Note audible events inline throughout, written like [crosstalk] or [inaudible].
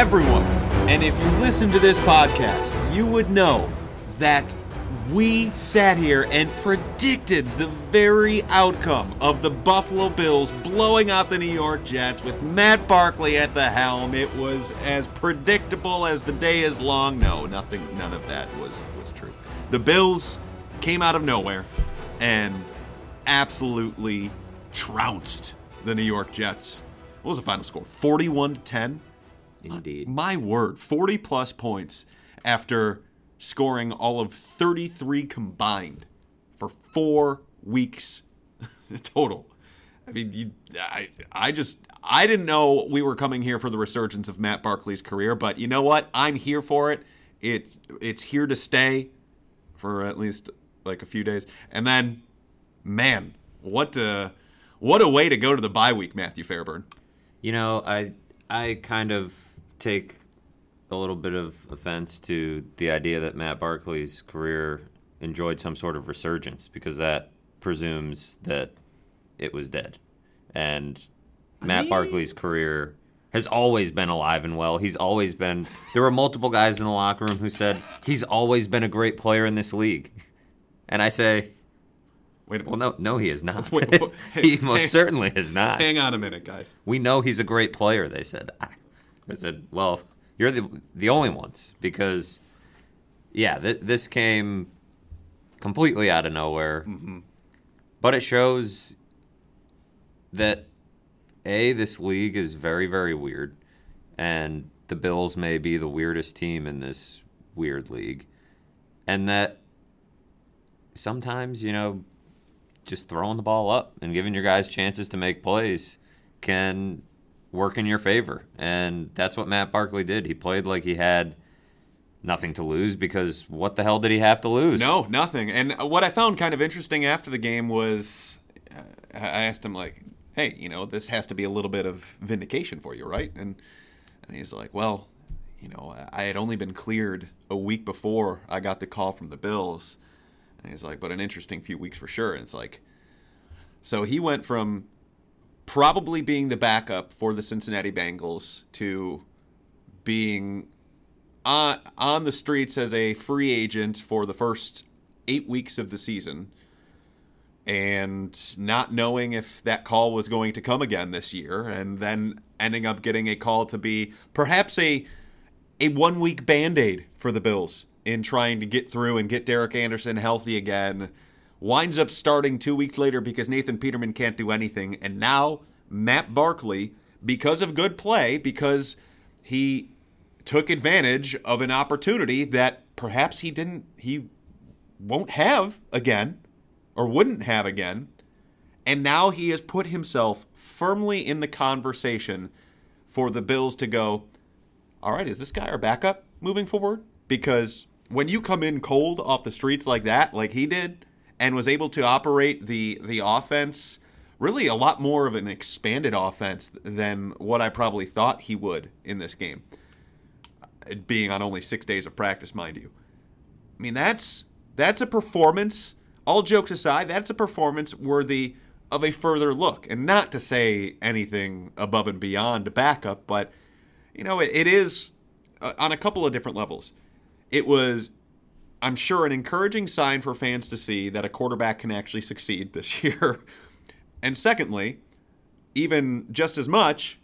everyone. And if you listen to this podcast, you would know that we sat here and predicted the very outcome of the Buffalo Bills blowing out the New York Jets with Matt Barkley at the helm. It was as predictable as the day is long. No, nothing none of that was was true. The Bills came out of nowhere and absolutely trounced the New York Jets. What was the final score? 41 to 10. Indeed. My word, 40 plus points after scoring all of 33 combined for four weeks [laughs] total. I mean, you, I, I just, I didn't know we were coming here for the resurgence of Matt Barkley's career, but you know what? I'm here for it. It, it's here to stay for at least like a few days, and then, man, what a, what a way to go to the bye week, Matthew Fairburn. You know, I, I kind of take a little bit of offense to the idea that Matt Barkley's career enjoyed some sort of resurgence because that presumes that it was dead. And Matt Barkley's career has always been alive and well. He's always been. There were multiple guys in the locker room who said he's always been a great player in this league. And I say, Wait a well, minute. no, no, he is not. Wait, wait, [laughs] he most hey. certainly is not. Hang on a minute, guys. We know he's a great player. They said. I said, well, you're the the only ones because, yeah, th- this came completely out of nowhere. Mm-hmm. But it shows that a this league is very very weird, and the Bills may be the weirdest team in this weird league, and that sometimes you know just throwing the ball up and giving your guys chances to make plays can work in your favor. And that's what Matt Barkley did. He played like he had nothing to lose because what the hell did he have to lose? No, nothing. And what I found kind of interesting after the game was uh, I asked him like, "Hey, you know, this has to be a little bit of vindication for you, right?" And and he's like, "Well, you know, I had only been cleared a week before I got the call from the Bills." And he's like, "But an interesting few weeks for sure." And it's like so he went from probably being the backup for the Cincinnati Bengals to being on on the streets as a free agent for the first eight weeks of the season, and not knowing if that call was going to come again this year, and then ending up getting a call to be perhaps a a one week band aid for the Bills in trying to get through and get Derek Anderson healthy again. Winds up starting two weeks later because Nathan Peterman can't do anything. And now Matt Barkley, because of good play, because he took advantage of an opportunity that perhaps he didn't, he won't have again or wouldn't have again. And now he has put himself firmly in the conversation for the Bills to go, all right, is this guy our backup moving forward? Because when you come in cold off the streets like that, like he did, and was able to operate the the offense really a lot more of an expanded offense than what I probably thought he would in this game. Being on only six days of practice, mind you. I mean, that's that's a performance. All jokes aside, that's a performance worthy of a further look, and not to say anything above and beyond backup, but you know, it, it is uh, on a couple of different levels. It was, I'm sure, an encouraging sign for fans to see that a quarterback can actually succeed this [laughs] year. and secondly, even just as much,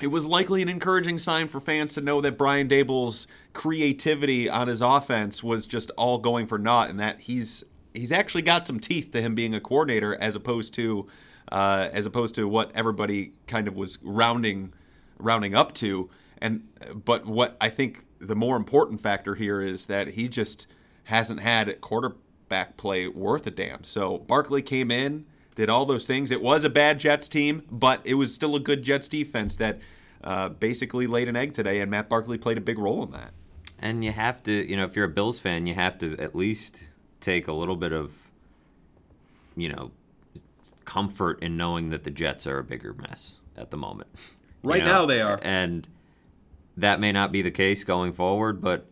it was likely an encouraging sign for fans to know that Brian Daboll's creativity on his offense was just all going for naught, and that he's he's actually got some teeth to him being a coordinator as opposed to uh, as opposed to what everybody kind of was rounding rounding up to. And but what I think the more important factor here is that he just hasn't had a quarterback play worth a damn. So Barkley came in, did all those things. It was a bad Jets team, but it was still a good Jets defense that uh, basically laid an egg today, and Matt Barkley played a big role in that. And you have to, you know, if you're a Bills fan, you have to at least take a little bit of, you know, comfort in knowing that the Jets are a bigger mess at the moment. [laughs] You Right now they are. And that may not be the case going forward, but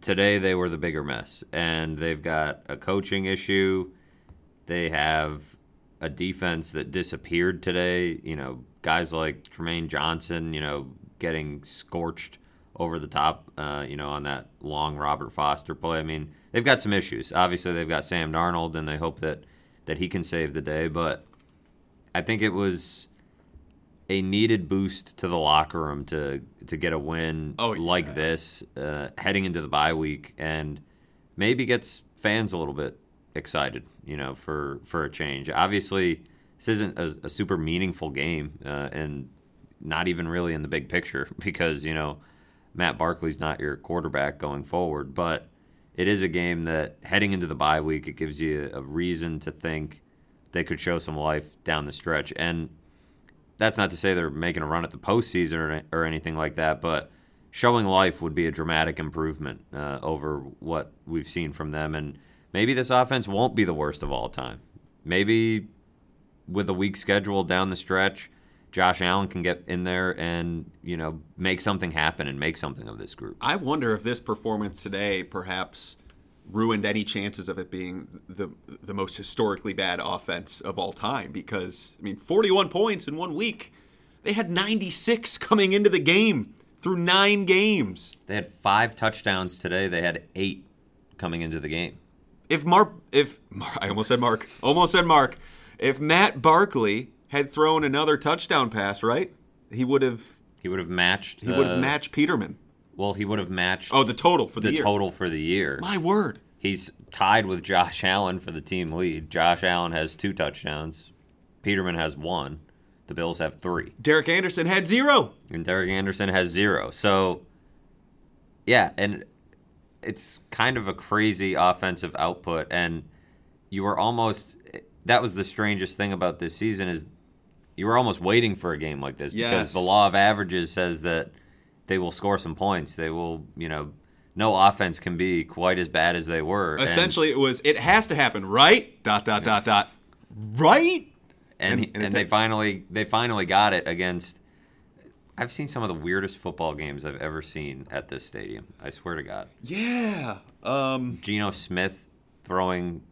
today they were the bigger mess. And they've got a coaching issue. They have a defense that disappeared today. You know, guys like Trumaine Johnson, you know, getting scorched over the top, uh, you know, on that long Robert Foster play. I mean, they've got some issues. Obviously, they've got Sam Darnold, and they hope that that he can save the day. But I think it was a needed boost to the locker room to to get a win Oh, yeah. like this uh, heading into the bye week, and maybe gets fans a little bit excited, you know, for for a change. Obviously, this isn't a, a super meaningful game, uh, and not even really in the big picture [laughs] because you know Matt Barkley's not your quarterback going forward, but it is a game that heading into the bye week, it gives you a reason to think they could show some life down the stretch. And that's not to say they're making a run at the postseason or, or anything like that, but showing life would be a dramatic improvement uh, over what we've seen from them. And maybe this offense won't be the worst of all time. Maybe with a weak schedule down the stretch, Josh Allen can get in there and you know make something happen and make something of this group. I wonder if this performance today perhaps ruined any chances of it being the the most historically bad offense of all time because I mean 41 points in one week. They had 96 coming into the game through 9 games. They had five touchdowns today. They had eight coming into the game. If Mark if Mar- [laughs] I almost said Mark, almost said Mark, if Matt Barkley had thrown another touchdown pass, right? He would have He would have matched. he would have matched Peterman. Well, he would have matched Oh, the total for the, the year. total for the year. My word. He's tied with Josh Allen for the team lead. Josh Allen has two touchdowns. Peterman has one. The Bills have three. Derek Anderson had zero. And Derek Anderson has zero. So, yeah, and it's kind of a crazy offensive output. And you were almost, that was the strangest thing about this season is you were almost waiting for a game like this Yes. because the law of averages says that they will score some points. They will, you know, no offense can be quite as bad as they were. And- Essentially, it was it has to happen, right? Dot dot dot dot. Right? and And- and, and they finally they finally got it against. I've seen some of the weirdest football games I've ever seen at this stadium. I swear to God, Yeah. Um. Geno Smith throwing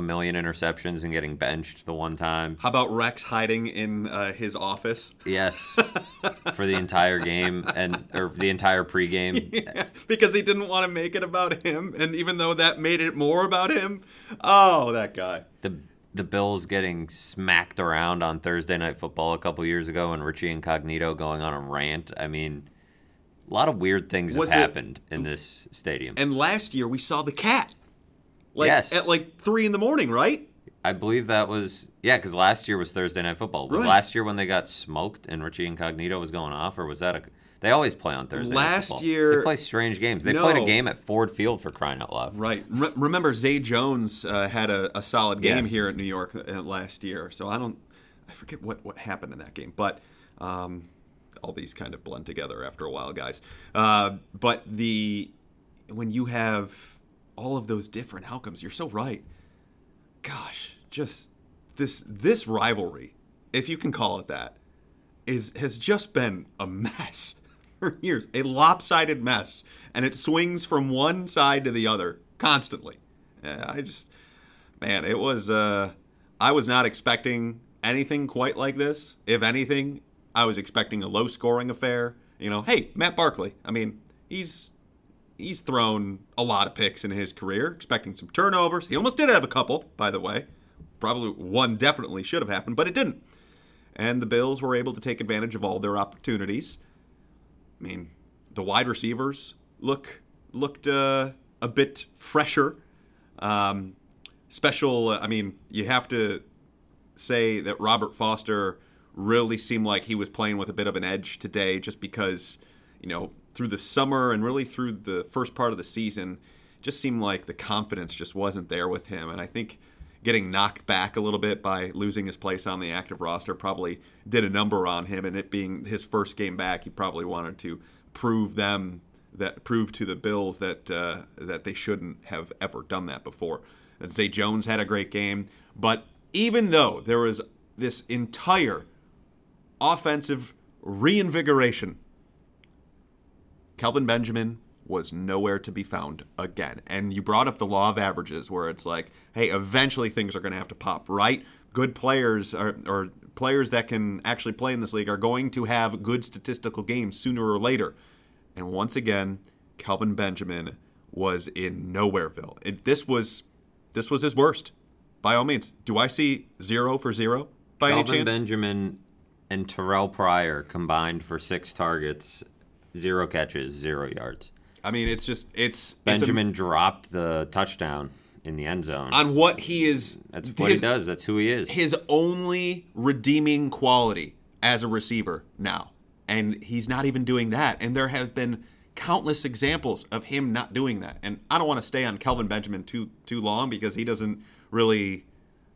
a million interceptions and getting benched the one time. How about Rex hiding in uh, his office? Yes, [laughs] for the entire game and or the entire pregame. [laughs] Yeah, because he didn't want to make it about him, and even though that made it more about him, oh, that guy. The the Bills getting smacked around on Thursday Night Football a couple years ago, and Richie Incognito going on a rant. I mean, a lot of weird things Was have it- happened in this stadium. And last year we saw the cat, like Yes. at like three in the morning, right? I believe that was yeah, because last year was Thursday Night Football. Was Right. last year when they got smoked and Richie Incognito was going off, or was that a? They always play on Thursday. Last year- they play strange games. They played a game at Ford Field for crying out loud. Right. Re- remember, Zay Jones uh, had a, a solid game Yes. here at New York uh, last year. So I don't, I forget what, what happened in that game, but um, all these kind of blend together after a while, guys. Uh, but the when you have all of those different outcomes, you're so right. Gosh, just this this rivalry, if you can call it that, is has just been a mess [laughs] for years, a lopsided mess, and it swings from one side to the other constantly. I just, man, it was. Uh, I was not expecting anything quite like this. If anything, I was expecting a low-scoring affair. You know, hey, Matt Barkley. I mean, he's he's thrown a lot of picks in his career, expecting some turnovers. He almost did have a couple, by the way. Probably one definitely should have happened, but it didn't and the Bills were able to take advantage of all their opportunities. I mean, the wide receivers look looked uh, a bit fresher. Um, special. I mean, you have to say that Robert Foster really seemed like he was playing with a bit of an edge today, just because you know through the summer and really through the first part of the season, just seemed like the confidence just wasn't there with him, and I think getting knocked back a little bit by losing his place on the active roster probably did a number on him. And it being his first game back he probably wanted to prove them that prove to the Bills that uh, that they shouldn't have ever done that before. And Zay Jones had a great game, but even though there was this entire offensive reinvigoration, Kelvin Benjamin was nowhere to be found again. And you brought up the law of averages, where it's like, hey, eventually things are going to have to pop, right? Good players are, or players that can actually play in this league are going to have good statistical games sooner or later. And once again, Kelvin Benjamin was in nowhereville. It, this was this was his worst, by all means. Do I see zero for zero by Kelvin any chance? Benjamin and Terrelle Pryor combined for six targets, zero catches, zero yards. I mean, it's just it's Benjamin It's dropped the touchdown in the end zone. on what he is. That's what his, he does. That's who he is. His only redeeming quality as a receiver now, and he's not even doing that. And there have been countless examples of him not doing that. And I don't want to stay on Kelvin Benjamin too too long because he doesn't really,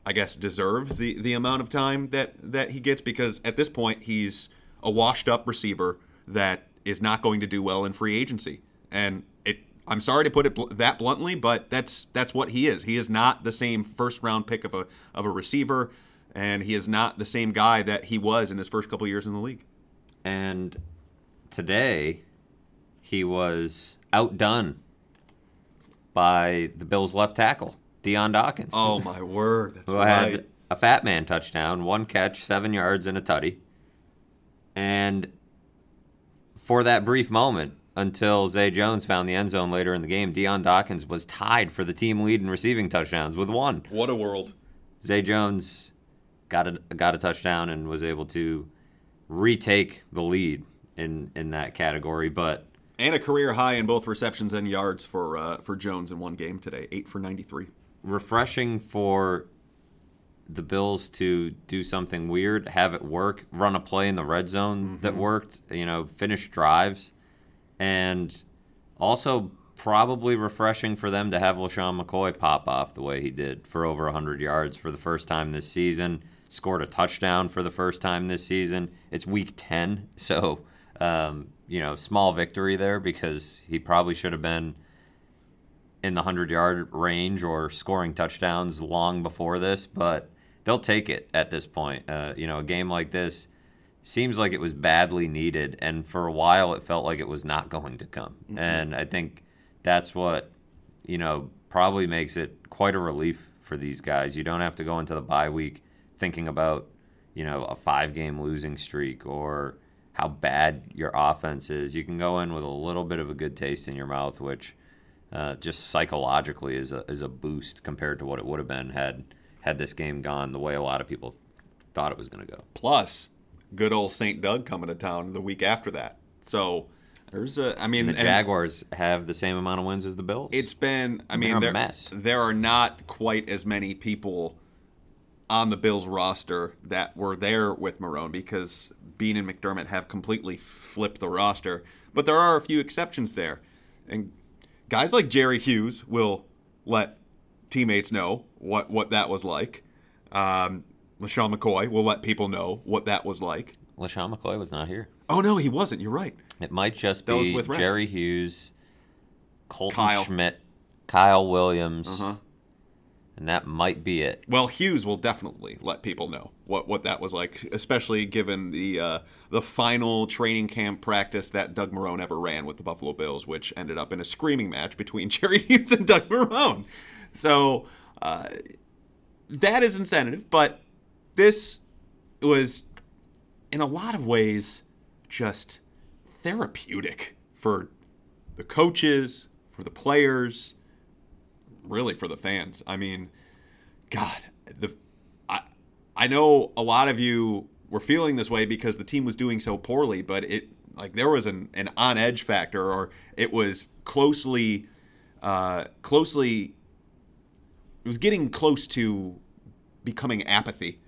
I guess, deserve the the amount of time that that he gets because at this point he's a washed up receiver that is not going to do well in free agency. And it I'm sorry to put it bl- that bluntly, but that's that's what he is. He is not the same first round pick of a of a receiver, and he is not the same guy that he was in his first couple years in the league. and today, he was outdone by the Bills' left tackle, Dion Dawkins. Oh my word, that's [laughs] who right. had a fat man touchdown, one catch, seven yards, and a tutty. And for that brief moment, until Zay Jones found the end zone later in the game, Dion Dawkins was tied for the team lead in receiving touchdowns with one. What a world. Zay Jones got a got a touchdown and was able to retake the lead in in that category, but And a career high in both receptions and yards for uh, for Jones in one game today, eight for ninety three. refreshing for the Bills to do something weird, have it work, run a play in the red zone that worked, you know, finish drives, and also probably refreshing for them to have LeSean McCoy pop off the way he did for over 100 yards for the first time this season, scored a touchdown for the first time this season. It's week 10, [laughs] so, um, you know, small victory there because he probably should have been in the 100 yard range or scoring touchdowns long before this, but they'll take it at this point. Uh, you know, a game like this seems like it was badly needed, and for a while it felt like it was not going to come. And I think that's what, you know, probably makes it quite a relief for these guys. You don't have to go into the bye week thinking about, you know, a five game losing streak or how bad your offense is. You can go in with a little bit of a good taste in your mouth, which uh, just psychologically is a is a boost compared to what it would have been had had this game gone the way a lot of people thought it was going to go. Plus, good old St. Doug coming to town the week after that. So there's a, I mean, And the Jaguars have the same amount of wins as the Bills. it's been, I mean, there, mess. there are not quite as many people on the Bills roster that were there with Marrone because Beane and McDermott have completely flipped the roster. But there are a few exceptions there. And guys like Jerry Hughes will let teammates know what, what that was like. Um, LeSean McCoy will let people know what that was like. LeSean McCoy was not here. Oh, no, he wasn't. You're right. It might just That be with Jerry Hughes, Colton Kyle. Schmidt, Kyle Williams, Uh-huh. and that might be it. Well, Hughes will definitely let people know what, what that was like, especially given the uh, the final training camp practice that Doug Marrone ever ran with the Buffalo Bills, which ended up in a screaming match between [laughs] Jerry Hughes and Doug Marrone. So uh, that is incentive, but this was, in a lot of ways, just therapeutic for the coaches, for the players, really for the fans. I mean, God, the I I know a lot of you were feeling this way because the team was doing so poorly, but it like there was an, an on edge factor, or it was closely uh, closely it was getting close to becoming apathy.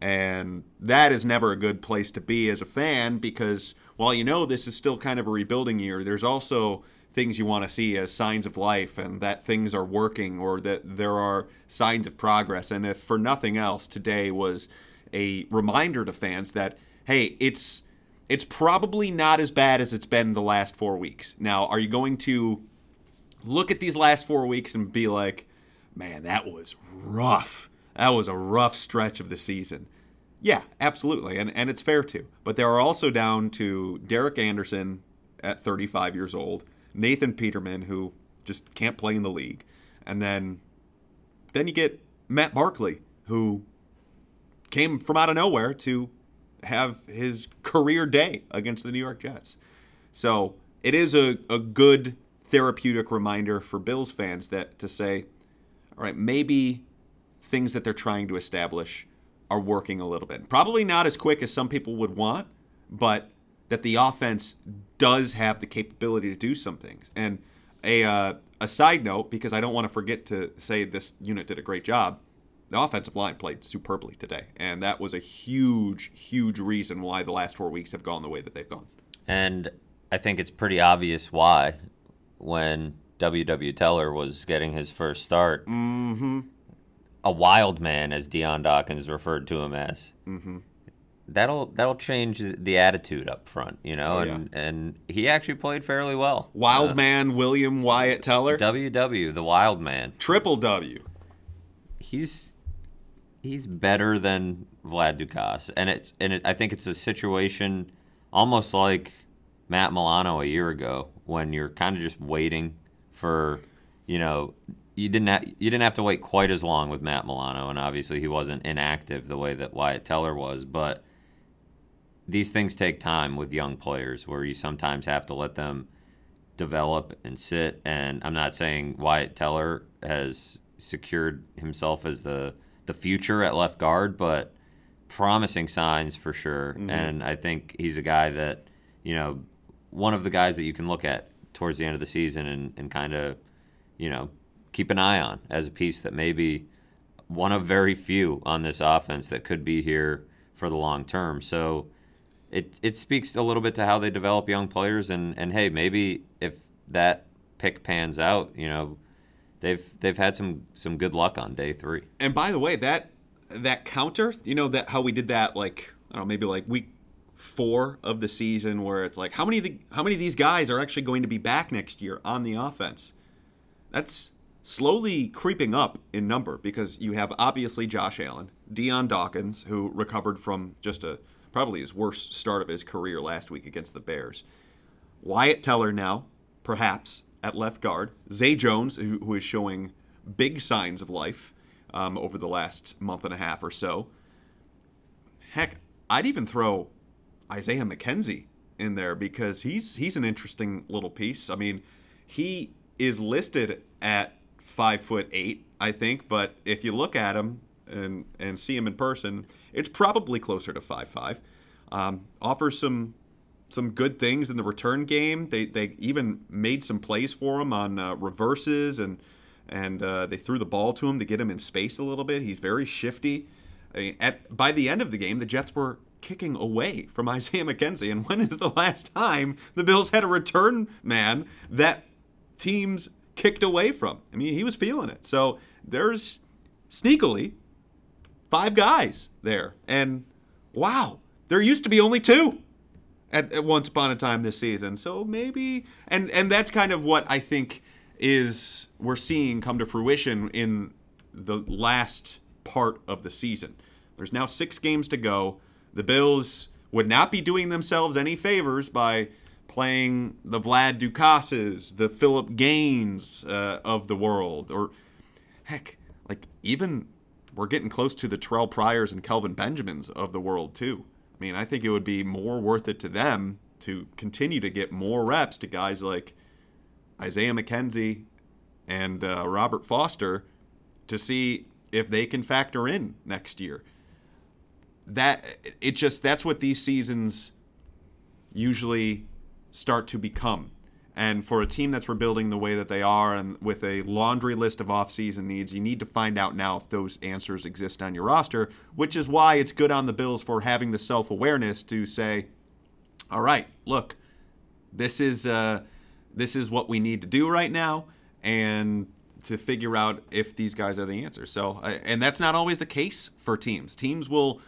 And that is never a good place to be as a fan because while you know this is still kind of a rebuilding year, there's also things you want to see as signs of life and that things are working or that there are signs of progress. And if for nothing else, today was a reminder to fans that, hey, it's it's probably not as bad as it's been the last four weeks. Now, are you going to look at these last four weeks and be like, man, that was rough. That was a rough stretch of the season. Yeah, absolutely. And, and it's fair to. But they are also down to Derek Anderson at 35 years old, Nathan Peterman, who just can't play in the league. And then then you get Matt Barkley, who came from out of nowhere to have his career day against the New York Jets. So it is a, a good therapeutic reminder for Bills fans that to say, all right, maybe things that they're trying to establish are working a little bit. Probably not as quick as some people would want, but that the offense does have the capability to do some things. And a uh, a side note, because I don't want to forget to say this unit did a great job. The offensive line played superbly today, and that was a huge, huge reason why the last four weeks have gone the way that they've gone. And I think it's pretty obvious why when W.W. Teller was getting his first start. Mm-hmm. A wild man, as Dion Dawkins referred to him as. Mm-hmm. That'll that'll change the attitude up front, you know, Oh, and and he actually played fairly well. Wild Uh, man William Wyatt Teller, WW, the wild man. triple W. He's he's better than Vlad Ducasse, and it's and it, I think it's a situation almost like Matt Milano a year ago when you're kind of just waiting for, you know, you didn't ha- you didn't have to wait quite as long with Matt Milano, and obviously he wasn't inactive the way that Wyatt Teller was, but these things take time with young players where you sometimes have to let them develop and sit. And I'm not saying Wyatt Teller has secured himself as the the future at left guard, but promising signs for sure. Mm-hmm. And I think he's a guy that you know one of the guys that you can look at towards the end of the season and, and kind of you know keep an eye on as a piece that maybe one of very few on this offense that could be here for the long term. So it it speaks a little bit to how they develop young players and and hey maybe if that pick pans out you know they've they've had some some good luck on day three And by the way, that that counter, you know that how we did that like I don't know, maybe like week four of the season where it's like how many of the, how many of these guys are actually going to be back next year on the offense? That's slowly creeping up in number because you have obviously Josh Allen, Dion Dawkins, who recovered from just a probably his worst start of his career last week against the Bears. Wyatt Teller now, perhaps at left guard. Zay Jones, who, who is showing big signs of life um, over the last month and a half or so. Heck, I'd even throw Isaiah McKenzie in there because he's he's an interesting little piece. I mean, he is listed at five foot eight, I think, but if you look at him and and see him in person, it's probably closer to five five. Um, offers some some good things in the return game. They they even made some plays for him on uh, reverses and and uh, they threw the ball to him to get him in space a little bit. He's very shifty. I mean, at by the end of the game, the Jets were kicking away from [laughs] Isaiah McKenzie. And when is the last time the Bills had a return man that teams kicked away from? I mean, he was feeling it. So there's sneakily five guys there, and wow, there used to be only two at, at once upon a time this season. So maybe, and and that's kind of what I think is we're seeing come to fruition in the last part of the season. There's now six games to go. The Bills would not be doing themselves any favors by playing the Vlad Ducasses, the Philip Gaines uh, of the world, or heck, like even we're getting close to the Terrelle Pryors and Kelvin Benjamins of the world too. I mean, I think it would be more worth it to them to continue to get more reps to guys like Isaiah McKenzie and uh, Robert Foster to see if they can factor in next year. That it just that's what these seasons usually start to become. And for a team that's rebuilding the way that they are and with a laundry list of offseason needs, you need to find out now if those answers exist on your roster, which is why it's good on the Bills for having the self awareness to say, all right, look, this is uh, this is what we need to do right now, and to figure out if these guys are the answer. So, uh, and that's not always the case for teams. Teams will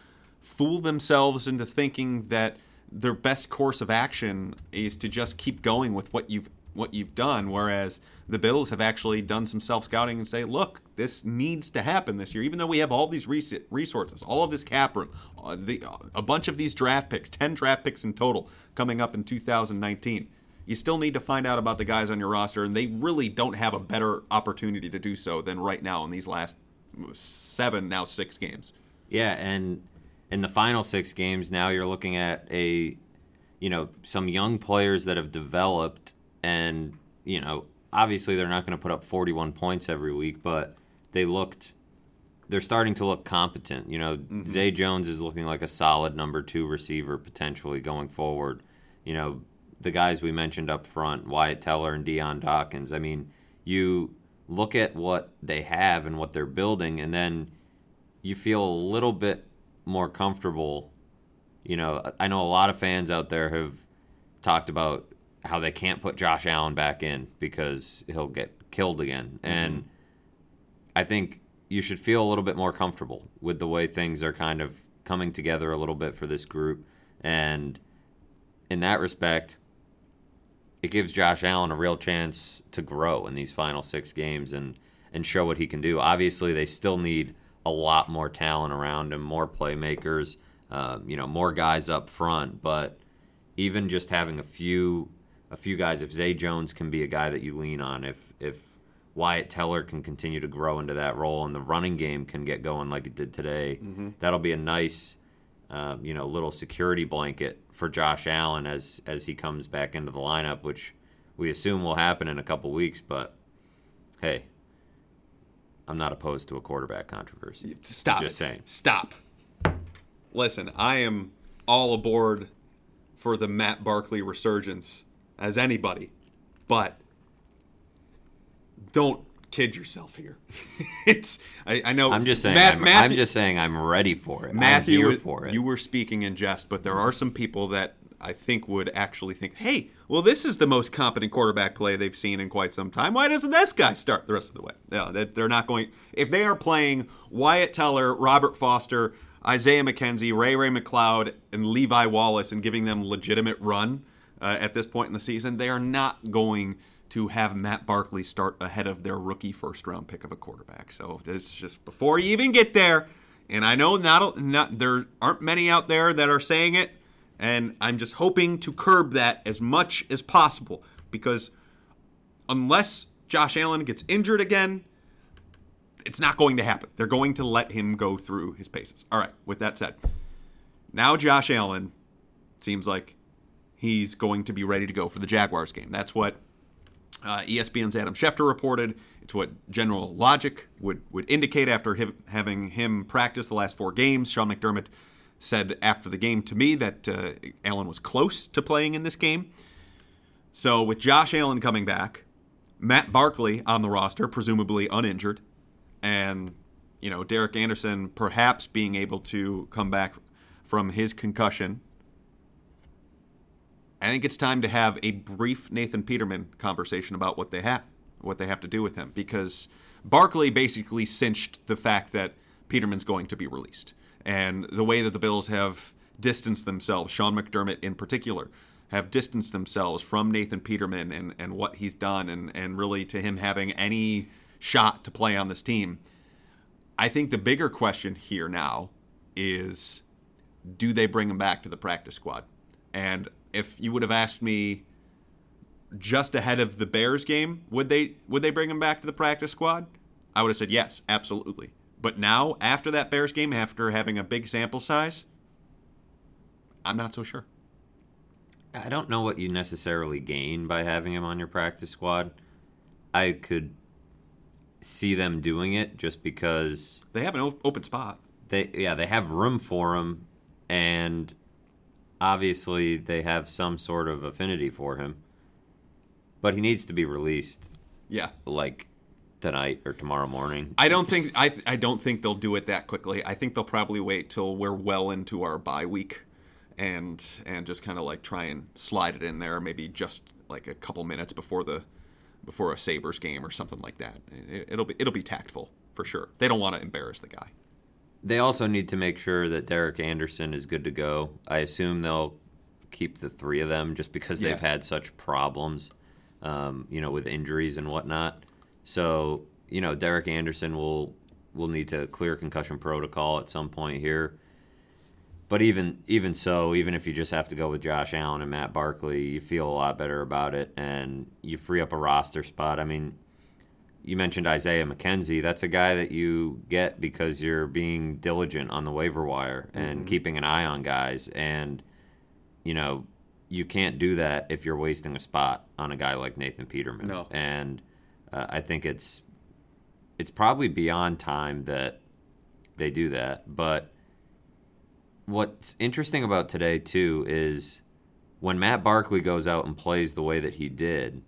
fool themselves into thinking that their best course of action is to just keep going with what you've what you've done whereas the bills have actually done some self-scouting and say look this needs to happen this year. Even though we have all these res- resources all of this cap room uh, the, a bunch of these draft picks 10 draft picks in total coming up in 2019 you still need to find out about the guys on your roster and they really don't have a better opportunity to do so than right now in these last seven now six games. Yeah, and in the final six games, now you're looking at a you know, some young players that have developed, and you know, obviously they're not going to put up 41 points every week, but they looked. They're starting to look competent. You know, Mm-hmm. Zay Jones is looking like a solid number two receiver potentially going forward. You know, the guys we mentioned up front, Wyatt Teller and Dion Dawkins. I mean, you look at what they have and what they're building, and then you feel a little bit more comfortable. You know, I know a lot of fans out there have talked about how they can't put Josh Allen back in because he'll get killed again. Mm-hmm. And I think you should feel a little bit more comfortable with the way things are kind of coming together a little bit for this group. And in that respect, it gives Josh Allen a real chance to grow in these final six games and, and show what he can do. Obviously, they still need a lot more talent around him, more playmakers, uh, you know, more guys up front. But even just having a few a few guys, if Zay Jones can be a guy that you lean on, if if Wyatt Teller can continue to grow into that role and the running game can get going like it did today, that'll be a nice, um, you know, little security blanket for Josh Allen as as he comes back into the lineup, which we assume will happen in a couple weeks. But hey, I'm not opposed to a quarterback controversy. Stop. Just it. saying. Stop. Listen, I am all aboard for the Matt Barkley resurgence as anybody, but don't kid yourself here. [laughs] it's I, I know. I'm just saying. Matt- I'm, Matthew- I'm just saying. I'm ready for it. Matthew, I'm here was- for it. you were speaking in jest, but there are some people that I think would actually think, "Hey, well, this is the most competent quarterback play they've seen in quite some time. Why doesn't this guy start the rest of the way?" Yeah, they're not going. If they are playing Wyatt Teller, Robert Foster, Isaiah McKenzie, Ray Ray McCloud, and Levi Wallace, and giving them legitimate run uh, at this point in the season, they are not going to have Matt Barkley start ahead of their rookie first round pick of a quarterback. So it's just before you even get there. And I know not, not there aren't many out there that are saying it, and I'm just hoping to curb that as much as possible because unless Josh Allen gets injured again, it's not going to happen. They're going to let him go through his paces. All right, with that said, now Josh Allen seems like he's going to be ready to go for the Jaguars game. That's what uh, ESPN's Adam Schefter reported. It's what general logic would, would indicate after him, having him practice the last four games. Sean McDermott said after the game to me that uh, Allen was close to playing in this game. So with Josh Allen coming back, Matt Barkley on the roster, presumably uninjured, and you know Derek Anderson perhaps being able to come back from his concussion I think it's time to have a brief Nathan Peterman conversation about what they have, what they have to do with him, because Barkley basically cinched the fact that Peterman's going to be released. And the way that the Bills have distanced themselves, Sean McDermott in particular, have distanced themselves from Nathan Peterman and, and what he's done, and, and really to him having any shot to play on this team. I think the bigger question here now is do they bring him back to the practice squad? And if you would have asked me just ahead of the Bears game, would they would they bring him back to the practice squad? I would have said yes, absolutely. But now, after that Bears game, after having a big sample size, I'm not so sure. I don't know what you necessarily gain by having him on your practice squad. I could see them doing it just because They have an open spot. they yeah they have room for him and obviously they have some sort of affinity for him but he needs to be released Yeah. like tonight or tomorrow morning I don't think I I don't think they'll do it that quickly. I think they'll probably wait till we're well into our bye week and and just kind of like try and slide it in there maybe just like a couple minutes before the before a Sabres game or something like that. It, it'll be it'll be tactful for sure. They don't want to embarrass the guy. they also need to make sure that Derek Anderson is good to go I assume they'll keep the three of them just because they've had such problems um, you know with injuries and whatnot so you know Derek Anderson will will need to clear concussion protocol at some point here But even even so, even if you just have to go with Josh Allen and Matt Barkley, you feel a lot better about it, and you free up a roster spot. I mean, you mentioned Isaiah McKenzie. That's a guy that you get because you're being diligent on the waiver wire and mm-hmm. keeping an eye on guys. And you know, you can't do that if you're wasting a spot on a guy like Nathan Peterman. No. And uh, I think it's it's probably beyond time that they do that. But what's interesting about today too is when Matt Barkley goes out and plays the way that he did,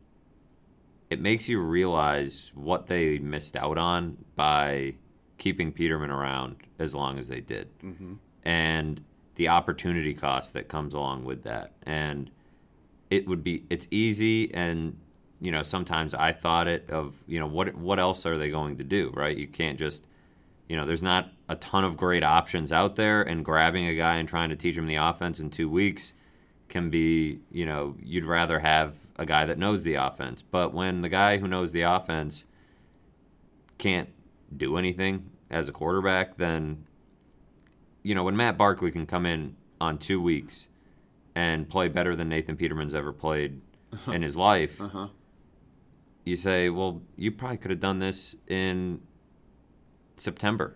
it makes you realize what they missed out on by keeping Peterman around as long as they did. Mm-hmm. And the opportunity cost that comes along with that. And it would be it's easy and you know sometimes I thought it of you know what what else are they going to do right? You can't just you know there's not a ton of great options out there and grabbing a guy and trying to teach him the offense in 2 weeks can be you know you'd rather have a guy that knows the offense. But when the guy who knows the offense can't do anything as a quarterback then you know when Matt Barkley can come in on 2 weeks and play better than Nathan Peterman's ever played in his life, Uh-huh. You say, well, you probably could have done this in September.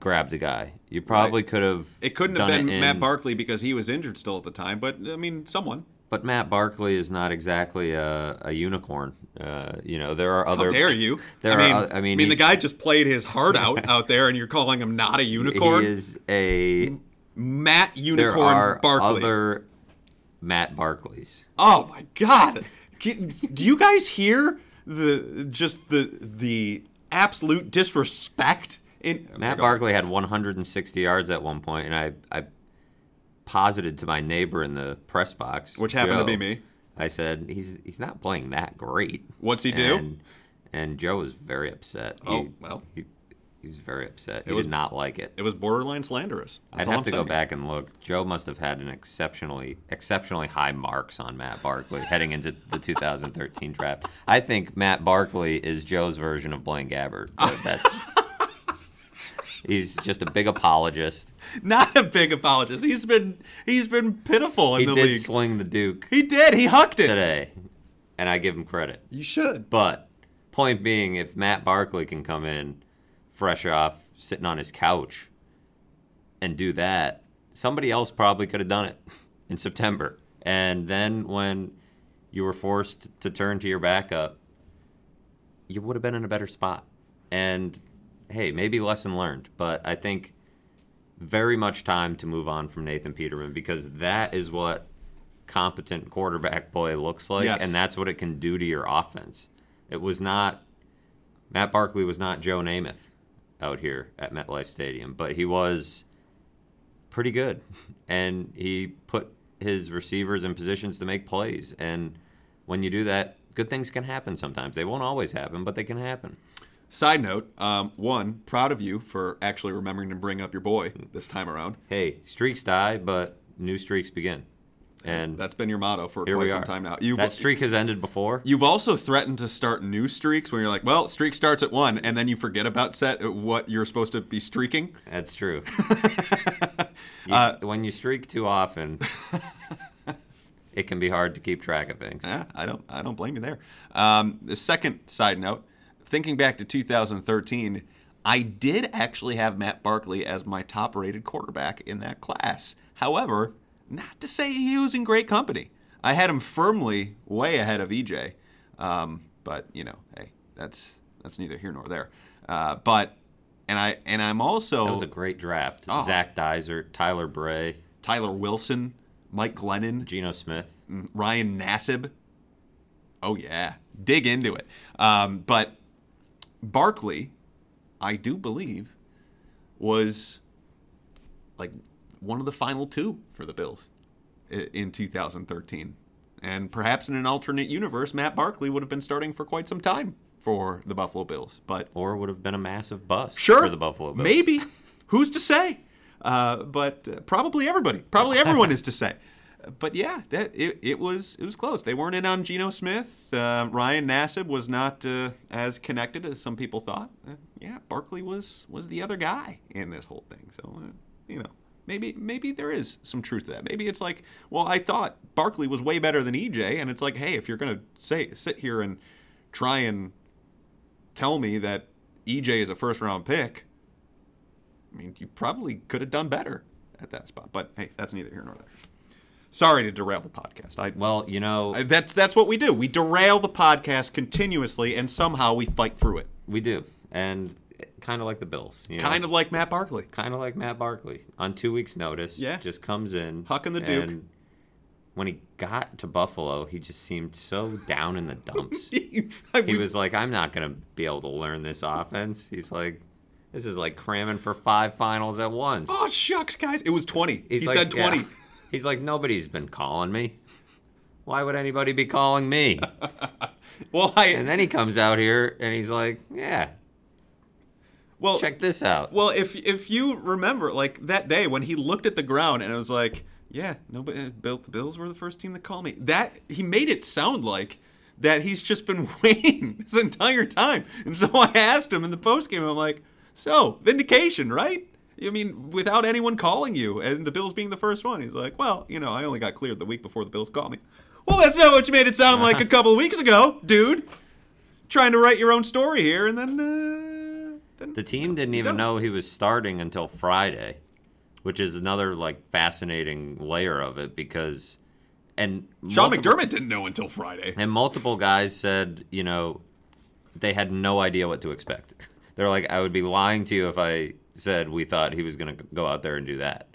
Grabbed a guy. You probably could have. It couldn't have been in- Matt Barkley because he was injured still at the time, but I mean, someone. But Matt Barkley is not exactly a, a unicorn. Uh, you know, there are How other. dare you? [laughs] there I are mean, oth- I mean, the guy just played his heart out [laughs] out there, and you're calling him not a unicorn. He is a. Matt Unicorn There are Barkley. other Matt Barkleys. Oh my God! [laughs] Do you guys hear the just the the absolute disrespect in oh Matt Barkley had 160 yards at one point, and I, I posited to my neighbor in the press box, which happened to be me. I said he's he's not playing that great. What's he do? And, and Joe was very upset. Oh, he, well. he, he was very upset. He was- did not like it. It was borderline slanderous. That's I'd have I'm to go back and look. Joe must have had an exceptionally exceptionally high marks on Matt Barkley heading into the 2013 draft. I think Matt Barkley is Joe's version of Blaine Gabbert. [laughs] That's he's just a big apologist. Not a big apologist. He's been he's been pitiful in He the did league. sling the Duke he did. He hucked it. today, and I give him credit. You should. But point being, if Matt Barkley can come in fresh off sitting on his couch and do that, somebody else probably could have done it [laughs] in September. And then when you were forced to turn to your backup, you would have been in a better spot. And hey, maybe lesson learned, but I think very much time to move on from Nathan Peterman because that is what competent quarterback play looks like, Yes. and that's what it can do to your offense. It was not Matt Barkley was not Joe Namath out here at MetLife Stadium, but he was pretty good, [laughs] and he put his receivers in positions to make plays. And when you do that, good things can happen sometimes. They won't always happen, but they can happen. Side note: um, one, proud of you for actually remembering to bring up your boy this time around. Hey, streaks die, but new streaks begin. And That's been your motto for quite some time now. You've that streak has ended before. You've also threatened to start new streaks when you're like, well, streak starts at one, and then you forget about set uh, what you're supposed to be streaking. That's true. [laughs] You- Uh, when you streak too often, [laughs] it can be hard to keep track of things. Yeah, I don't, I don't blame you there. Um, the second side note, thinking back to 2013, I did actually have Matt Barkley as my top-rated quarterback in that class. However, not to say he was in great company. I had him firmly way ahead of EJ, um, but you know, hey, that's that's neither here nor there. Uh, but and I and I'm also That was a great draft. Oh. Zac Dysert, Tyler Bray, Tyler Wilson, Mike Glennon, Geno Smith. Ryan Nassib. Oh yeah, dig into it. Um, but Barkley, I do believe, was like one of the final two for the Bills in 2013, and perhaps in an alternate universe, Matt Barkley would have been starting for quite some time for the Buffalo Bills. But Or would have been a massive bust sure, for the Buffalo Bills. maybe. [laughs] Who's to say? Uh, but uh, probably everybody, probably everyone is to say. But yeah, that it, it was it was close. They weren't in on Geno Smith. Uh, Ryan Nassib was not uh, as connected as some people thought. Uh, yeah, Barkley was was the other guy in this whole thing. So uh, you know, maybe maybe there is some truth to that. Maybe it's like, well, I thought Barkley was way better than EJ, and it's like, hey, if you're gonna say sit here and try and tell me that EJ is a first round pick, I mean, you probably could have done better at that spot. But hey, that's neither here nor there. Sorry to derail the podcast. I, Well, you know, I- that's that's what we do. We derail the podcast continuously, and somehow we fight through it. we do, and kind of like the Bills. You know? Kind of like Matt Barkley. kind of like Matt Barkley on two weeks' notice. Yeah. just comes in, Hucking the Duke. And when he got to Buffalo, he just seemed so down in the dumps. [laughs] He was like, "I'm not gonna be able to learn this offense." He's like, "This is like cramming for five finals at once." Oh shucks, guys! It was twenty. He's he like, said twenty. yeah. He's like, "Nobody's been calling me. Why would anybody be calling me?" [laughs] Well, I and then he comes out here and he's like, "Yeah, well check this out." Well, if if you remember, like that day when he looked at the ground and it was like, yeah, nobody, built the Bills were the first team to call me. That he made it sound like that he's just been [laughs] waiting this entire time. And so I asked him in the post game, I'm like, so vindication, right? I mean, without anyone calling you and the Bills being the first one. He's like, well, you know, I only got cleared the week before the Bills called me. Well, that's not what you made it sound like a [laughs] couple of weeks ago, dude. Trying to write your own story here, and then, uh, then The team didn't even know he was starting until Friday, which is another like fascinating layer of it because and Sean multiple- McDermott didn't know until Friday. and multiple guys said, you know, they had no idea what to expect. [laughs] They're like, I would be lying to you if I said we thought he was going to go out there and do that.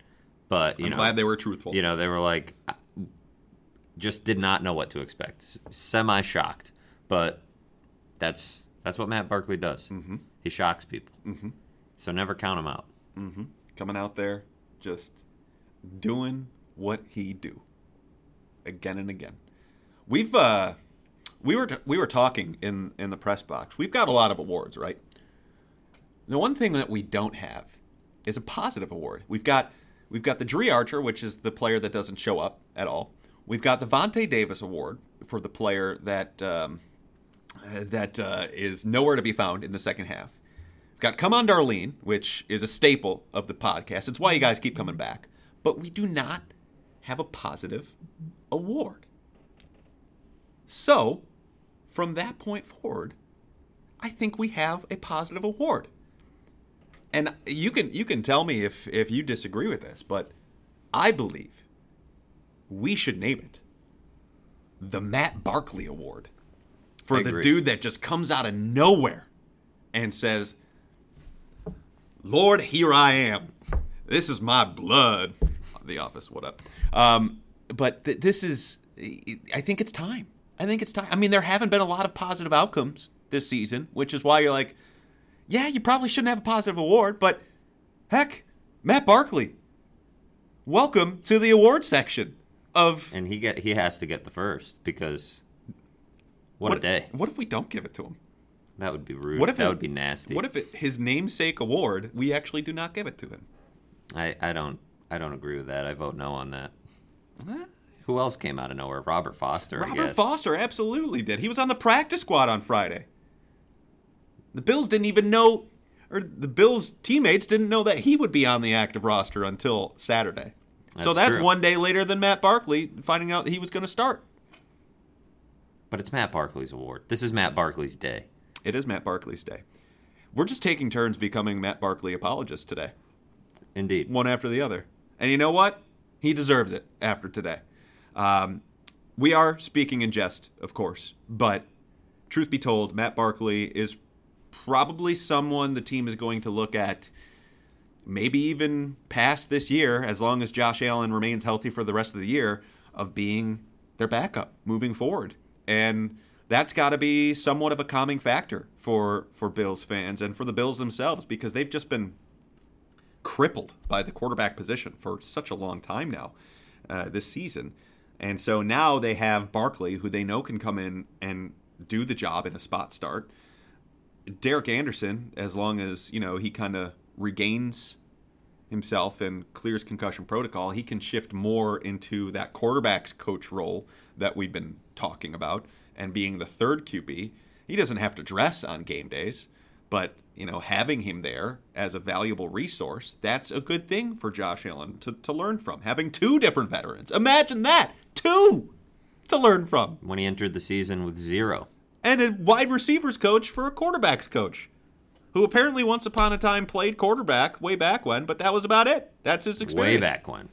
But you I'm know, glad they were truthful. you know, they were like, just did not know what to expect. Semi shocked, but that's that's what Matt Barkley does. Mm-hmm. He shocks people. Mm-hmm. So never count him out. Coming out there, just doing what he do, again and again. We've uh, we were we were talking in in the press box. We've got a lot of awards, right? The one thing that we don't have is a positive award. We've got we've got the Dri Archer, which is the player that doesn't show up at all. We've got the Vontae Davis Award for the player that um, that uh, is nowhere to be found in the second half. We've got Come On Darlene, which is a staple of the podcast. It's why you guys keep coming back. But we do not have a positive award. So, from that point forward, I think we have a positive award. And you can you can tell me if if you disagree with this, but I believe we should name it the Matt Barkley Award for I the agree. dude that just comes out of nowhere and says, "Lord, here I am. This is my blood." The Office, what up? Um, but th- this is, I think it's time. I think it's time. I mean, there haven't been a lot of positive outcomes this season, which is why you're like, yeah, you probably shouldn't have a positive award, but heck, Matt Barkley, welcome to the award section of And he get he has to get the first because what, a day. What if we don't give it to him? That would be rude. What if that it- would be nasty. What if it, his namesake award we actually do not give it to him? I, I don't I don't agree with that. I vote no on that. Who else came out of nowhere? Robert Foster. I Robert. Foster absolutely did. He was on the practice squad on Friday. The Bills didn't even know, or the Bills teammates didn't know that he would be on the active roster until Saturday. so That's that's true. one day later than Matt Barkley finding out that he was going to start. But it's Matt Barkley's award. This is Matt Barkley's day. It is Matt Barkley's day. We're just taking turns becoming Matt Barkley apologists today, Indeed. one after the other. And you know what? He deserves it after today. Um, we are speaking in jest, of course, but truth be told, Matt Barkley is probably someone the team is going to look at maybe even past this year, as long as Josh Allen remains healthy for the rest of the year, of being their backup moving forward. And that's got to be somewhat of a calming factor for for Bills fans and for the Bills themselves because they've just been crippled by the quarterback position for such a long time now uh, this season. And so now they have Barkley, who they know can come in and do the job in a spot start. Derek Anderson, as long as you know he kind of regains himself and clears concussion protocol, he can shift more into that quarterback's coach role that we've been talking about and being the third QB. He doesn't have to dress on game days, but you know, having him there as a valuable resource, that's a good thing for Josh Allen to, to learn from. Having two different veterans. Imagine that. Two to learn from. When he entered the season with zero. And a wide receivers coach for a quarterbacks coach. Who apparently once upon a time played quarterback way back when, but that was about it. That's his experience. Way back when.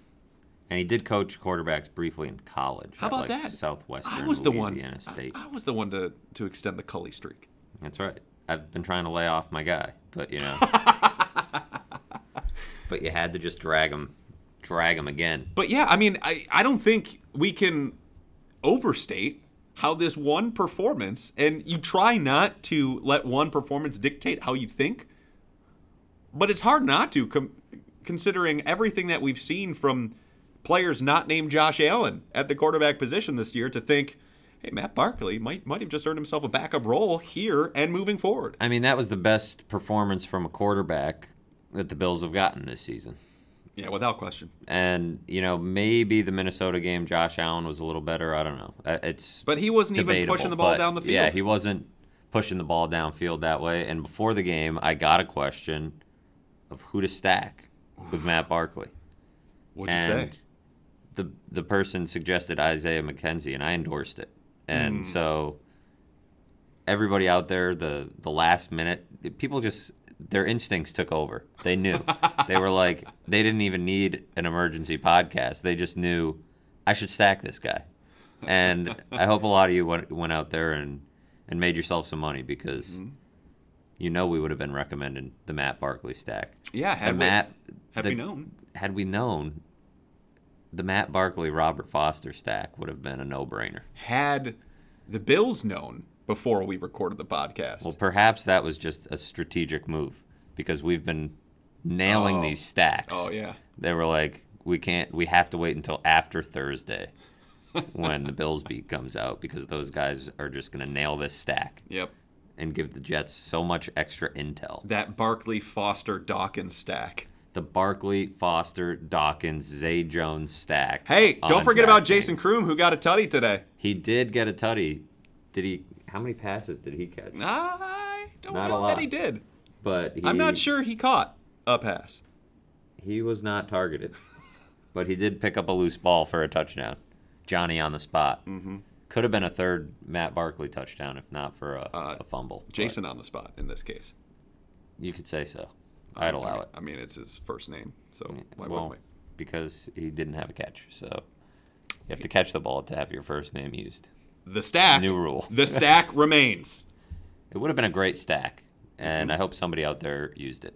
And he did coach quarterbacks briefly in college. How at, about like that? Southwestern I was the one. Louisiana I, State. I was the one to to extend the Culley streak. That's right. I've been trying to lay off my guy, but you know. [laughs] but you had to just drag him, drag him again. But yeah, I mean, I, I don't think we can overstate how this one performance, and you try not to let one performance dictate how you think, but it's hard not to, com- considering everything that we've seen from players not named Josh Allen at the quarterback position this year, to think, hey, Matt Barkley might might have just earned himself a backup role here and moving forward. I mean, that was the best performance from a quarterback that the Bills have gotten this season. Yeah, without question. And you know, maybe the Minnesota game, Josh Allen was a little better. I don't know. Uh, It's But he wasn't even pushing the ball down the field. Yeah, he wasn't pushing the ball downfield that way. And before the game, I got a question of who to stack with Matt Barkley. What'd you and say? The the person suggested Isaiah McKenzie, and I endorsed it. And Hmm. so everybody out there, the the last minute, people just their instincts took over. They knew. [laughs] they were like they didn't even need an emergency podcast. They just knew I should stack this guy. And I hope a lot of you went, went out there and and made yourself some money because Hmm. you know we would have been recommending the Matt Barkley stack. Yeah, had And we, Matt had the- we known. had we known, the Matt Barkley Robert Foster stack would have been a no brainer. Had the Bills known before we recorded the podcast. Well, perhaps that was just a strategic move because we've been nailing Oh. these stacks. oh yeah. They were like, we can't, we have to wait until after Thursday [laughs] when the Bills beat comes out because those guys are just going to nail this stack Yep. and give the Jets so much extra intel. That Barkley Foster Dawkins stack. The Barkley, Foster, Dawkins, Zay Jones stack. Hey, don't forget about. Jason Croom who got a tutty today. He did get a tutty. Did he? How many passes did he catch? I don't Not know that he did. But he, I'm not sure he caught a pass. he was not targeted. [laughs] but he did pick up a loose ball for a touchdown. Johnny on the spot. Mm-hmm. Could have been a third Matt Barkley touchdown if not for a, Uh, a fumble. But Jason on the spot in this case. you could say so. I'd I allow mean, it. I mean, it's his first name, so why well, wouldn't we? because he didn't have a catch. So you have to catch the ball to have your first name used. The stack. New rule. [laughs] The stack remains. It would have been a great stack, and Mm-hmm. I hope somebody out there used it.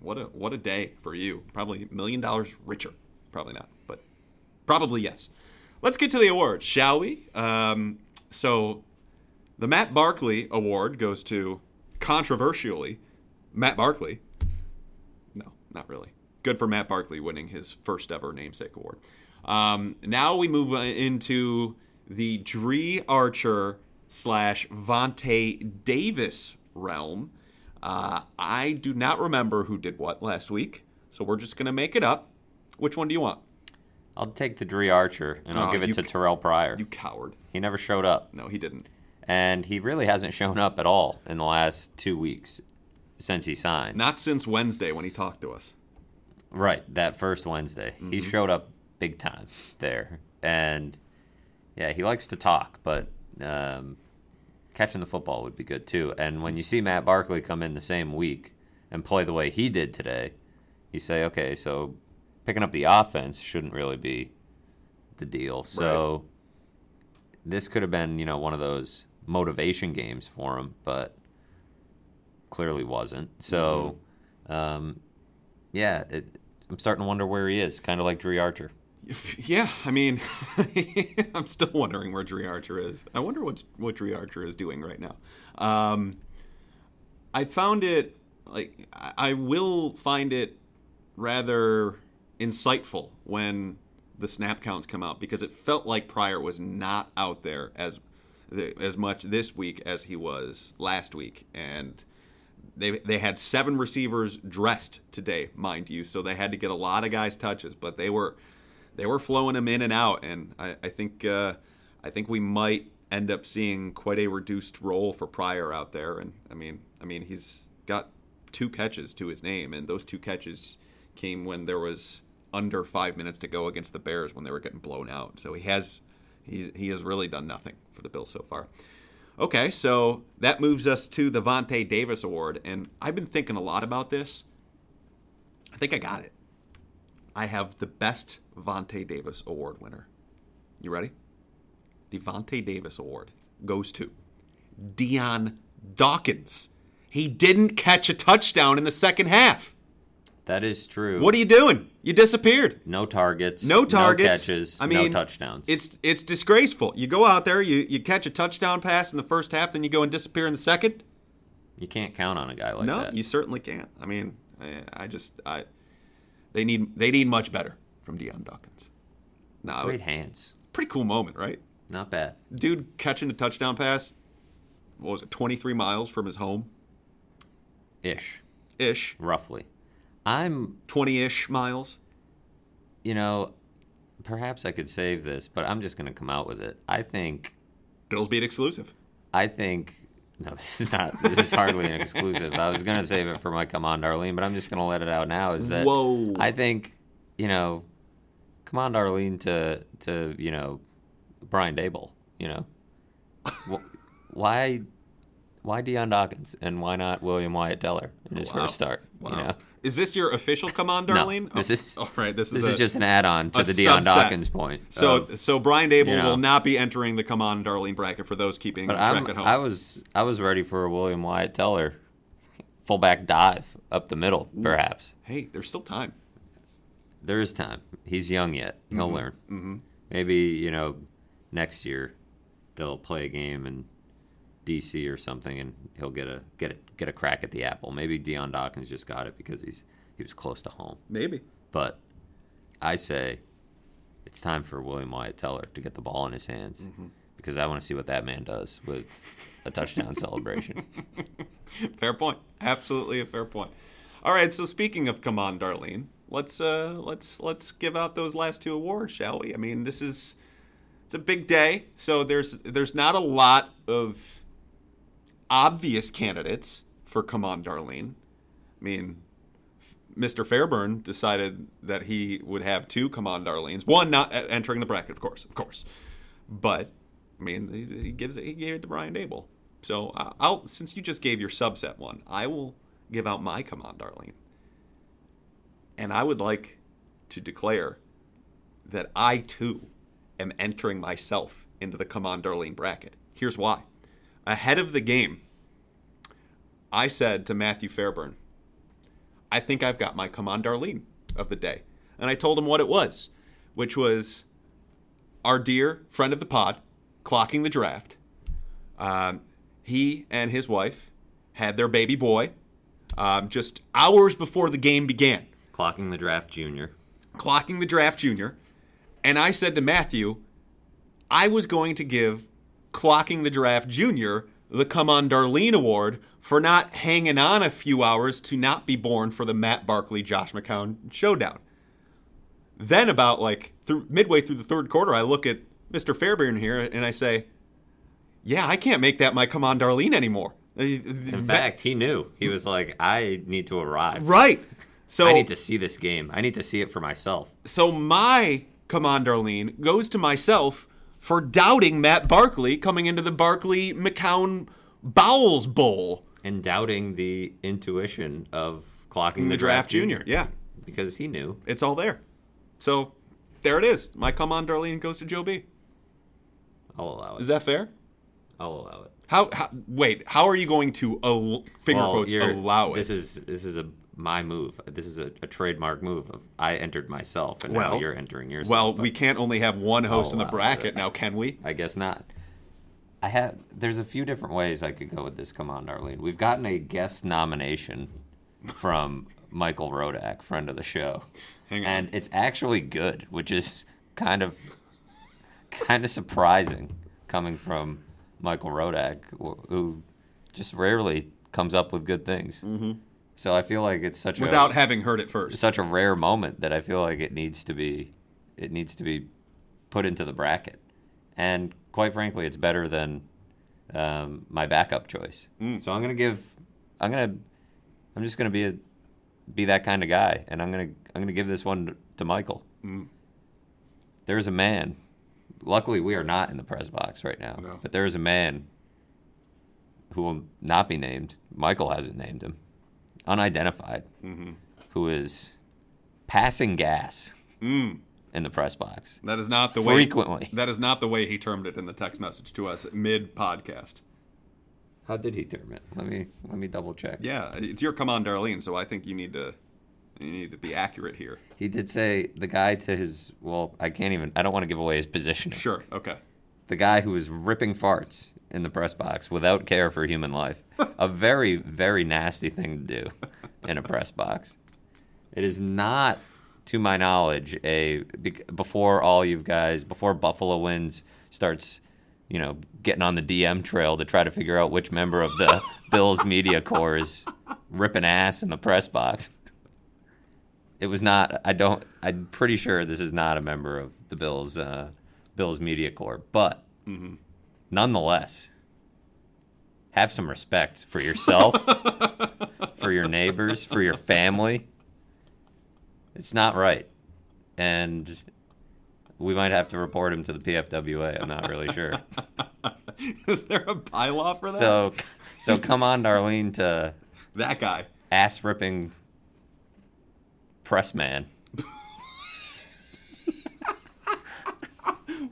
What a what a day for you. Probably a million dollars richer. Probably not, but probably yes. Let's get to the awards, shall we? Um, so, the Matt Barkley Award goes to controversially Matt Barkley. No, not really. Good for Matt Barkley winning his first ever namesake award. Um, now we move into the Dri Archer slash Vontae Davis realm. Uh, I do not remember who did what last week, so we're just gonna make it up. Which one do you want? I'll take the Dri Archer, and I'll Oh, give it to c- Terrelle Pryor. You coward. He never showed up. No, he didn't. and he really hasn't shown up at all in the last two weeks since he signed. Not since Wednesday when he talked to us. Right, that first Wednesday, he Mm-hmm. showed up big time there, and yeah, he likes to talk, but um, catching the football would be good too. And when you see Matt Barkley come in the same week and play the way he did today, you say, okay, so picking up the offense shouldn't really be the deal. So this could have been, you know, one of those motivation games for him, but clearly wasn't. So, um, yeah, it, I'm starting to wonder where he is, kind of like Dri Archer. [laughs] Yeah, I mean, [laughs] I'm still wondering where Dri Archer is. I wonder what what Dri Archer is doing right now. Um, I found it like I I will find it rather insightful when the snap counts come out because it felt like Pryor was not out there as as much this week as he was last week, and they they had seven receivers dressed today, mind you, so they had to get a lot of guys touches, but they were they were flowing them in and out, and I, I think uh, I think we might end up seeing quite a reduced role for Pryor out there. And I mean, I mean he's got two catches to his name, and those two catches came when there was under five minutes to go against the Bears when they were getting blown out. So he has he's he has really done nothing for the Bills so far. Okay, so that moves us to the Vontae Davis Award, and I've been thinking a lot about this. I think I got it. I have the best Vontae Davis Award winner. You ready? The Vontae Davis Award goes to Dion Dawkins. He didn't catch a touchdown in the second half. That is true. What are you doing? You disappeared. No targets. No targets. No catches. I mean, no touchdowns. It's it's disgraceful. You go out there, you, you catch a touchdown pass in the first half, then you go and disappear in the second. you can't count on a guy like no, that. No, you certainly can't. I mean, I, I just I they need they need much better from Dion Dawkins. No, Great hands. pretty cool moment, right? Not bad. Dude catching a touchdown pass. What was it? Twenty three miles from his home, Ish. ish. Roughly. I'm, Twenty ish miles. you know, perhaps I could save this, but I'm just going to come out with it. I think, Bills beat exclusive. I think, no, [laughs] this is not, this is hardly an exclusive. I was going to save it for my Come On Darlene, but I'm just going to let it out now. Is that, Whoa. I think, you know, Come On Darlene to, to, you know, Brian Daboll, you know. [laughs] Why, why Dion Dawkins and why not William Wyatt Teller in his Wow. first start? Wow. You know, Is this your official come on, darling? No, this Oh, is- all right. This is this a- is just an add-on to the Dion subset. Dawkins point. So, of- so Brian Daboll you know. will not be entering the come on, Darlene bracket for those keeping track I'm, at home. I was I was ready for a William Wyatt Teller fullback dive up the middle, perhaps. hey, there's still time. There is time. He's young yet. He'll learn. Mm-hmm. Maybe you know next year they'll play a game in DC or something, and he'll get a get a get a crack at the apple. Maybe Dion Dawkins just got it because he's he was close to home. Maybe. But I say it's time for William Wyatt Teller to get the ball in his hands Mm-hmm. because I want to see what that man does with a touchdown [laughs] celebration. Fair point. Absolutely a fair point. All right. So speaking of come on, Darlene, let's uh let's let's give out those last two awards, shall we? I mean, this is it's a big day, so there's there's not a lot of obvious candidates for come on, Darlene. I mean, Mr. Fairburn decided that he would have two come on, Darlene's. One not e- entering the bracket, of course, of course. But I mean, he, he gives it. He gave it to Brian Daboll. So uh, I'll since you just gave your subset one, I will give out my come on, Darlene. And I would like to declare that I too am entering myself into the come on, Darlene bracket. Here's why. Ahead of the game, I said to Matthew Fairburn, I think I've got my come on, Darlene of the day. And I told him what it was, which was our dear friend of the pod, clocking the draft. Um, he and his wife had their baby boy um, just hours before the game began, Clocking the draft junior. clocking the draft junior. And I said to Matthew, I was going to give clocking the draft junior the Come On Darlene Award for not hanging on a few hours to not be born for the Matt Barkley Josh McCown showdown. Then about like through midway through the third quarter, I look at Mr. Fairburn here and I say, "Yeah, I can't make that my Come On Darlene anymore." Uh, In fact, he knew. He was like, I need to arrive. right. So I need to see this game. I need to see it for myself. So my come on, Darlene goes to myself for doubting Matt Barkley coming into the Barkley McCown Bowles Bowl And doubting the intuition of clocking the, the draft junior. Yeah, Because he knew. it's all there. So there it is. My come on, Darlene goes to Joe B. I'll allow it. Is that fair? I'll allow it. How, how wait? How are you going to al- finger Well, quotes allow it? This is this is a my move. This is a, a trademark move. Of I entered myself, and now you're entering yourself. well, but we can't only have one host in the bracket now, can we? I guess not. I have. There's a few different ways I could go with this. Come on, Darlene. We've gotten a guest nomination from Michael Rodak, friend of the show, Hang on. and it's actually good, which is kind of kind of surprising coming from Michael Rodak, who just rarely comes up with good things. Mm-hmm. So I feel like it's such Without a having heard it first. such a rare moment that I feel like it needs to be it needs to be put into the bracket. And quite frankly, it's better than um, my backup choice. So I'm gonna give I'm gonna I'm just gonna be a be that kind of guy, and I'm gonna I'm gonna give this one to Michael. There's a man. Luckily, we are not in the press box right now, No. but there is a man who will not be named. Michael hasn't named him, unidentified, who is passing gas Mm. in the press box. That is not the way. Frequently. That is not the way he termed it in the text message to us mid podcast. How did he term it? Let me let me double check. Yeah, it's your come on, Darlene. So I think you need to you need to be accurate here. He did say the guy to his well, I can't even I don't want to give away his position. Sure. Okay. The guy who was ripping farts in the press box without care for human life. [laughs] a very very nasty thing to do in a press box. It is not to my knowledge a before all you guys before Buffalo wins starts you know, getting on the DM trail to try to figure out which member of the [laughs] Bills media corps is ripping ass in the press box. It was not. I don't. I'm pretty sure this is not a member of the Bills uh, Bills media corps, but nonetheless, have some respect for yourself, [laughs] for your neighbors, for your family. It's not right, and we might have to report him to the PFWA. I'm not really sure. [laughs] is there a bylaw for that? So, so come on, Darlene, to [laughs] that guy. ass ripping press man.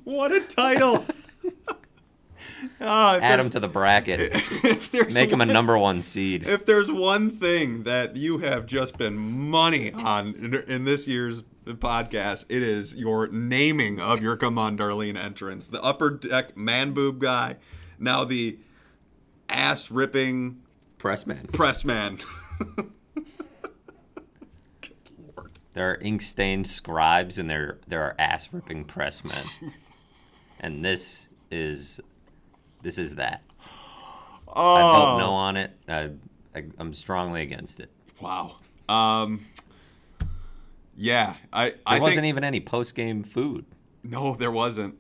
What a title. [laughs] Ah, Add him to the bracket. [laughs] if there's Make him a number one seed. If there's one thing that you have just been money on in, in this year's podcast, it is your naming of your Come On Darlene entrance. The upper deck man boob guy, now the ass ripping Press man. press man. [laughs] There are ink stained scribes and there there are ass ripping press men. and this is this is that. I Oh, vote no on it. I, I I'm strongly against it. wow. Um, yeah, I There I wasn't think, even any post game food. no, there wasn't.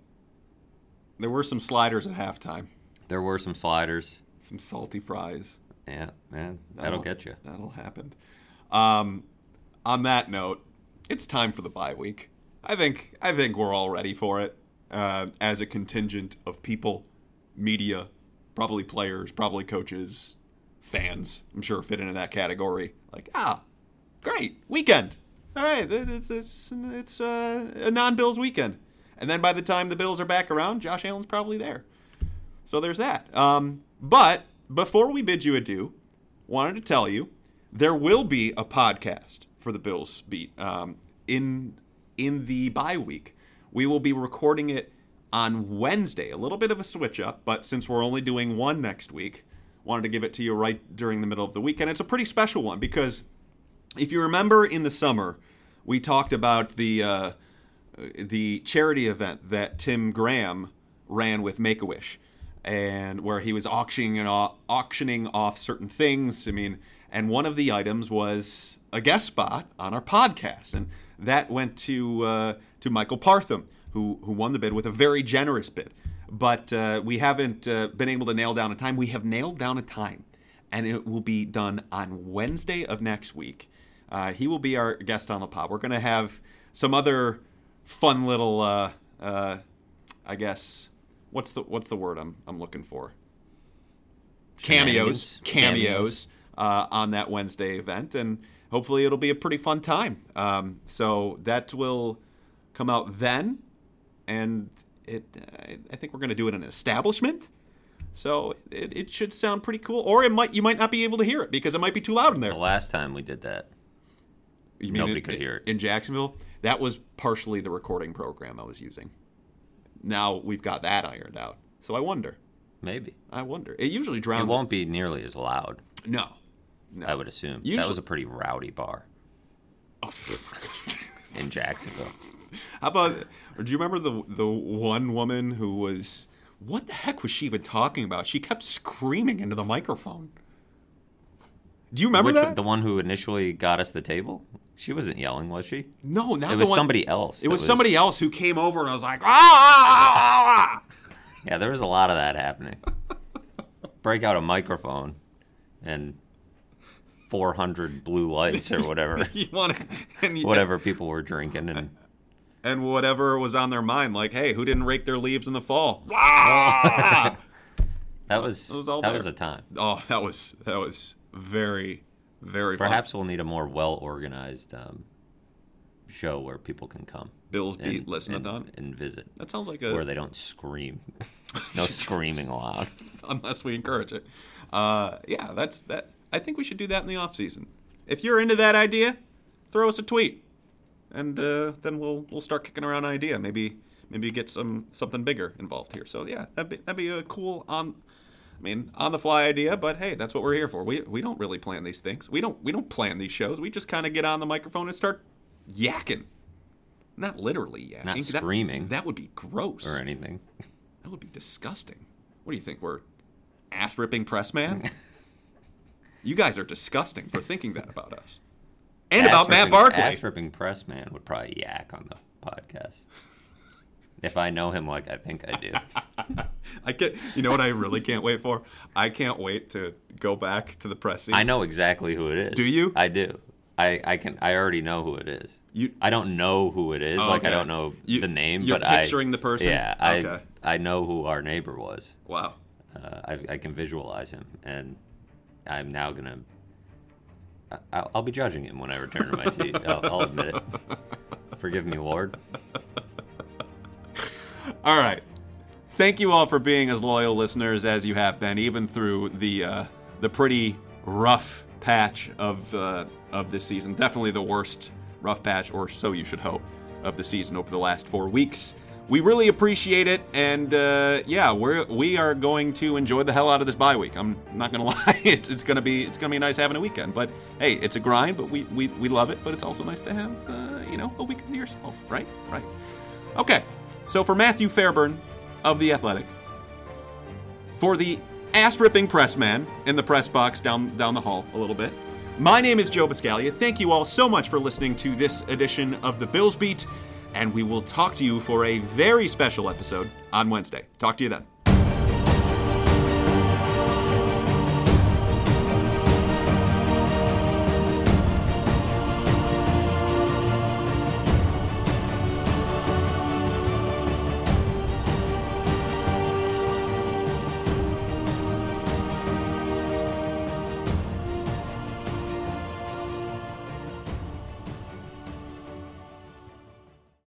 There were some sliders at halftime, There were some sliders. some salty fries. Yeah, man, that'll get you. That'll happen. Um, on that note, it's time for the bye week. I think I think we're all ready for it. Uh, as a contingent of people, media, probably players, probably coaches, fans. I'm sure fit into that category. Like ah, great weekend. All right, it's it's it's uh, a non-Bills weekend. And then by the time the Bills are back around, Josh Allen's probably there. So there's that. Um, but before we bid you adieu, wanted to tell you there will be a podcast for the Bills beat um, in in the bye week. We will be recording it on Wednesday. A little bit of a switch up, but since we're only doing one next week, wanted to give it to you right during the middle of the week, and it's a pretty special one because if you remember in the summer, we talked about the uh, the charity event that Tim Graham ran with Make a Wish, and where he was auctioning au- auctioning off certain things. I mean, and one of the items was a guest spot on our podcast, and that went to uh, to Michael Partham, who who won the bid with a very generous bid. But uh, we haven't uh, been able to nail down a time. We have nailed down a time, and it will be done on Wednesday of next week. Uh, he will be our guest on the pod. We're going to have some other fun little, uh, uh, I guess, what's the what's the word I'm I'm looking for? Cameos, Shenanigans? cameos uh, on that Wednesday event, and hopefully it'll be a pretty fun time. Um, so that will come out then, and it I- I think we're going to do it in an establishment. So it, it should sound pretty cool, or it might you might not be able to hear it because it might be too loud in there. The last time we did that, You Nobody in- could hear it. in Jacksonville. That was partially the recording program I was using. Now we've got that ironed out. So I wonder. maybe I wonder. It usually drowns. it won't be nearly as loud. No. No. I would assume that was a pretty rowdy bar oh, [laughs] in Jacksonville. How about? Do you remember the the one woman who was? What the heck was she even talking about? She kept screaming into the microphone. Do you remember Which that? the one who initially got us the table? She wasn't yelling, was she? no, not It was one- somebody else. It that was, somebody else who came over and I was like, ah, ah, ah, ah. [laughs] Yeah, there was a lot of that happening. Break out a microphone and 400 blue lights or whatever, [laughs] you want to, and you- whatever people were drinking, and and whatever was on their mind, like, hey, who didn't rake their leaves in the fall? [laughs] [laughs] That was, was all that there. was a time. oh, that was that was very, very fun. Perhaps we'll need a more well organized um, show where people can come. Bills beat and, listen-a-thon? and, and visit, That sounds like a where they don't scream. [laughs] no screaming loud. unless we encourage it. Uh, yeah, that's that. I think we should do that in the off season. If you're into that idea, throw us a tweet, and uh, then we'll we'll start kicking around an idea. Maybe maybe get some something bigger involved here. So yeah, that'd be that'd be a cool on. I mean, on the fly idea, but hey, that's what we're here for. We, we don't really plan these things. We don't we don't plan these shows. We just kind of get on the microphone and start yakking. Not literally yakking. Not That- screaming. That, would be gross. or anything. That would be disgusting. What do you think? We're ass ripping press man? [laughs] you guys are disgusting for thinking that about us. And about Matt Ass-ripping- Barkley. Ass-ripping press man would probably yak on the podcast. if I know him like I think I do. [laughs] I get you know what I really can't wait for? I can't wait to go back to the press scene. I know exactly who it is. Do you? I do. I, I can I already know who it is. You I don't know who it is. Oh, like I don't know You- the name, you're but picturing I, the person? Yeah, I Okay. I know who our neighbor was. Wow. Uh, I, I can visualize him, and I'm now gonna. I'll, I'll be judging him when I return to my seat. [laughs] I'll, I'll admit it. Forgive me, Lord. [laughs] All right. Thank you all for being as loyal listeners as you have been, even through the uh, the pretty rough patch of uh, of this season. Definitely the worst rough patch, or so you should hope, of the season over the last four weeks. We really appreciate it, and uh, yeah, we're we are going to enjoy the hell out of this bye week. I'm not gonna [laughs] lie, it's, it's gonna be it's gonna be nice having a weekend. But hey, it's a grind, but we we, we love it. But it's also nice to have uh, you know a weekend to yourself, right? Right. Okay, so for Matthew Fairburn of The Athletic, for the ass ripping press man in the press box down, down the hall a little bit, my name is Joe Buscaglia. Thank you all so much for listening to this edition of the Bills Beat, and we will talk to you for a very special episode on Wednesday. Talk to you then.